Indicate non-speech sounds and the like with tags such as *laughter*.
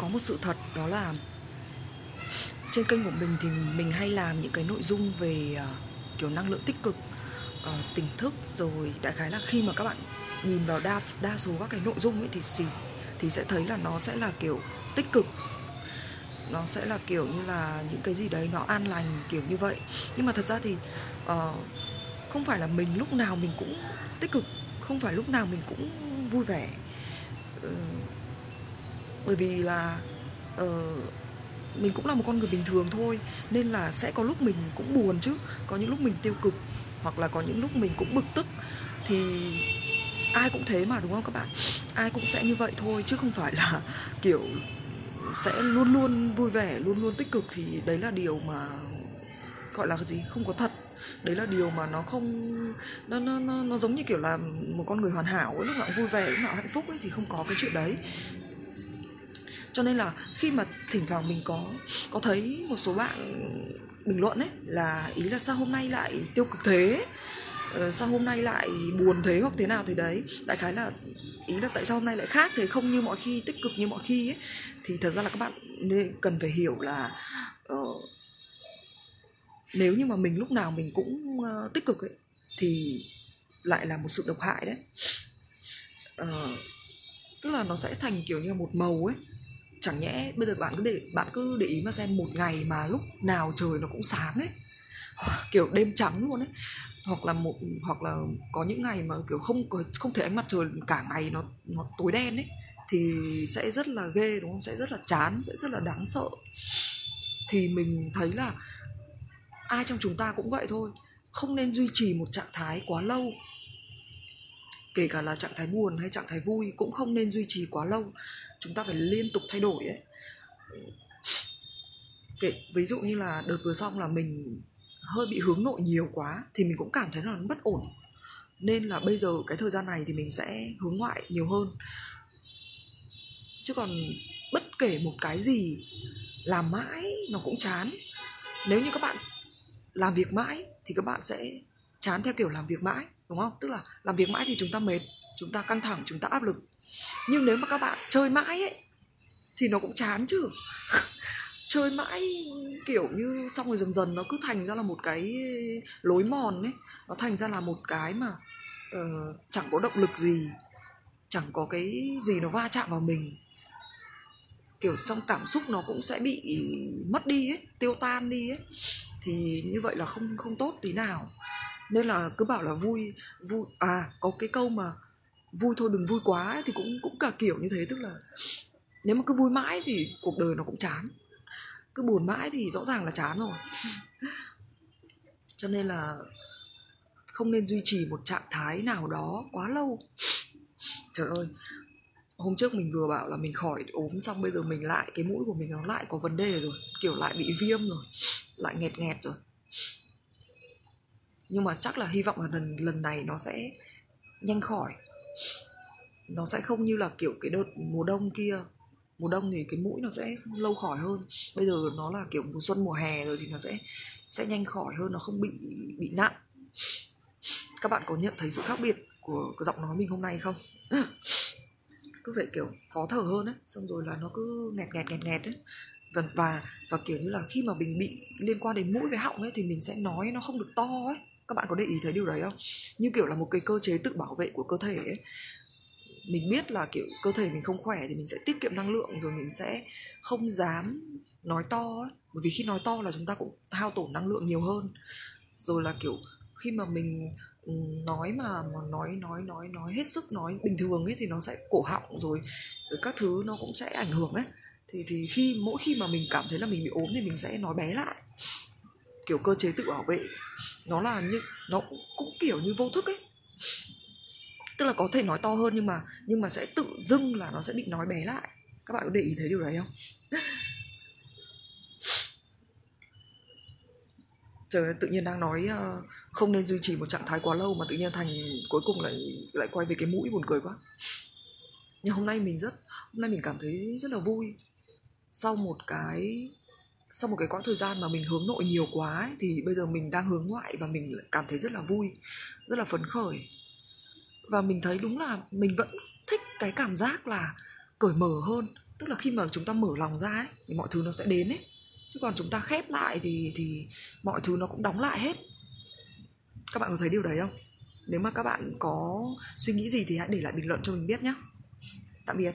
có một sự thật đó là trên kênh của mình thì mình hay làm những cái nội dung về uh, kiểu năng lượng tích cực uh, tỉnh thức rồi đại khái là khi mà các bạn nhìn vào đa đa số các cái nội dung ấy thì thì sẽ thấy là nó sẽ là kiểu tích cực. Nó sẽ là kiểu như là những cái gì đấy nó an lành kiểu như vậy. Nhưng mà thật ra thì uh, không phải là mình lúc nào mình cũng tích cực không phải lúc nào mình cũng vui vẻ. Uh, bởi vì là uh, mình cũng là một con người bình thường thôi nên là sẽ có lúc mình cũng buồn chứ. Có những lúc mình tiêu cực hoặc là có những lúc mình cũng bực tức. Thì ai cũng thế mà đúng không các bạn? Ai cũng sẽ như vậy thôi chứ không phải là *laughs* kiểu sẽ luôn luôn vui vẻ luôn luôn tích cực. Thì đấy là điều mà gọi là cái gì? Không có thật. Đấy là điều mà nó không nó nó nó, nó giống như kiểu là một con người hoàn hảo ấy lúc nào cũng vui vẻ lúc nào hạnh phúc ấy thì không có cái chuyện đấy cho nên là khi mà thỉnh thoảng mình có có thấy một số bạn bình luận ấy là ý là sao hôm nay lại tiêu cực thế? Ờ, sao hôm nay lại buồn thế hoặc thế nào thì đấy. Đại khái là ý là tại sao hôm nay lại khác thế không như mọi khi tích cực như mọi khi ấy. Thì thật ra là các bạn nên cần phải hiểu là uh, nếu như mà mình lúc nào mình cũng uh, tích cực ấy thì lại là một sự độc hại đấy. Uh, tức là nó sẽ thành kiểu như một màu ấy chẳng nhẽ bây giờ bạn cứ để, bạn cứ để ý mà xem một ngày mà lúc nào trời nó cũng sáng ấy. Kiểu đêm trắng luôn ấy. Hoặc là một, hoặc là có những ngày mà kiểu không không thể ánh mặt trời cả ngày nó nó tối đen ấy, thì sẽ rất là ghê, đúng không? Sẽ rất là chán, sẽ rất là đáng sợ. Thì mình thấy là ai trong chúng ta cũng vậy thôi. Không nên duy trì một trạng thái quá lâu kể cả là trạng thái buồn hay trạng thái vui cũng không nên duy trì quá lâu. Chúng ta phải liên tục thay đổi ấy. Kể, ví dụ như là đợt vừa xong là mình hơi bị hướng nội nhiều quá thì mình cũng cảm thấy là nó bất ổn. Nên là bây giờ cái thời gian này thì mình sẽ hướng ngoại nhiều hơn. Chứ còn bất kể một cái gì làm mãi nó cũng chán. Nếu như các bạn làm việc mãi thì các bạn sẽ chán theo kiểu làm việc mãi đúng không? Tức là làm việc mãi thì chúng ta mệt chúng ta căng thẳng chúng ta áp lực. Nhưng nếu mà các bạn chơi mãi ấy thì nó cũng chán chứ. *laughs* Chơi mãi kiểu như xong rồi dần dần nó cứ thành ra là một cái lối mòn ấy. Nó thành ra là một cái mà uh, chẳng có động lực gì chẳng có cái gì nó va chạm vào mình. Kiểu xong cảm xúc nó cũng sẽ bị mất đi ấy tiêu tan đi ấy. Thì như vậy là không không tốt tí nào nên là cứ bảo là vui vui. À có cái câu mà vui thôi đừng vui quá ấy, thì cũng cũng cả kiểu như thế. Tức là nếu mà cứ vui mãi thì cuộc đời nó cũng chán. Cứ buồn mãi thì rõ ràng là chán rồi. *laughs* Cho nên là không nên duy trì một trạng thái nào đó quá lâu. Trời ơi hôm trước mình vừa bảo là mình khỏi ốm xong bây giờ mình lại cái mũi của mình nó lại có vấn đề rồi kiểu lại bị viêm rồi lại nghẹt nghẹt rồi nhưng mà chắc là hy vọng là lần lần này nó sẽ nhanh khỏi. Nó sẽ không như là kiểu cái đợt mùa đông kia. Mùa đông thì cái mũi nó sẽ lâu khỏi hơn. Bây giờ nó là kiểu mùa xuân mùa hè rồi thì nó sẽ sẽ nhanh khỏi hơn nó không bị bị nặng. Các bạn có nhận thấy sự khác biệt của, của giọng nói mình hôm nay không? *laughs* Cứ vậy kiểu khó thở hơn ấy xong rồi là nó cứ nghẹt nghẹt nghẹt nghẹt ấy và và và kiểu như là khi mà mình bị liên quan đến mũi với họng ấy thì mình sẽ nói nó không được to ấy các bạn có để ý thấy điều đấy không? Như kiểu là một cái cơ chế tự bảo vệ của cơ thể ấy. Mình biết là kiểu cơ thể mình không khỏe thì mình sẽ tiết kiệm năng lượng rồi mình sẽ không dám nói to ấy. bởi vì khi nói to là chúng ta cũng hao tổn năng lượng nhiều hơn. Rồi là kiểu khi mà mình ừ, nói mà mà nói nói nói nói hết sức nói bình thường ấy thì nó sẽ cổ họng rồi, rồi các thứ nó cũng sẽ ảnh hưởng ấy. Thì thì khi mỗi khi mà mình cảm thấy là mình bị ốm thì mình sẽ nói bé lại kiểu cơ chế tự bảo vệ nó là như nó cũng kiểu như vô thức ấy. Tức là có thể nói to hơn nhưng mà nhưng mà sẽ tự dưng là nó sẽ bị nói bé lại. Các bạn có để ý thấy điều đấy không? Trời ơi, tự nhiên đang nói uh, không nên duy trì một trạng thái quá lâu mà tự nhiên thành cuối cùng lại lại quay về cái mũi buồn cười quá. Nhưng hôm nay mình rất hôm nay mình cảm thấy rất là vui. Sau một cái sau một cái quãng thời gian mà mình hướng nội nhiều quá ấy, thì bây giờ mình đang hướng ngoại và mình cảm thấy rất là vui rất là phấn khởi. Và mình thấy đúng là mình vẫn thích cái cảm giác là cởi mở hơn. Tức là khi mà chúng ta mở lòng ra ấy thì mọi thứ nó sẽ đến ấy. Chứ còn chúng ta khép lại thì thì mọi thứ nó cũng đóng lại hết. Các bạn có thấy điều đấy không? Nếu mà các bạn có suy nghĩ gì thì hãy để lại bình luận cho mình biết nhé tạm biệt.